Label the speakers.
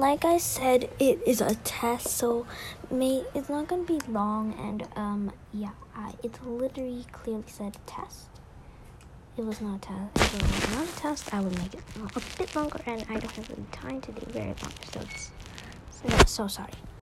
Speaker 1: like I said, it is a test, so may it's not gonna be long. And um, yeah, I, it literally clearly said test. It was not a test. If it was not a test, I would make it a bit longer, and I don't have the time to do very long. So it's so, so sorry.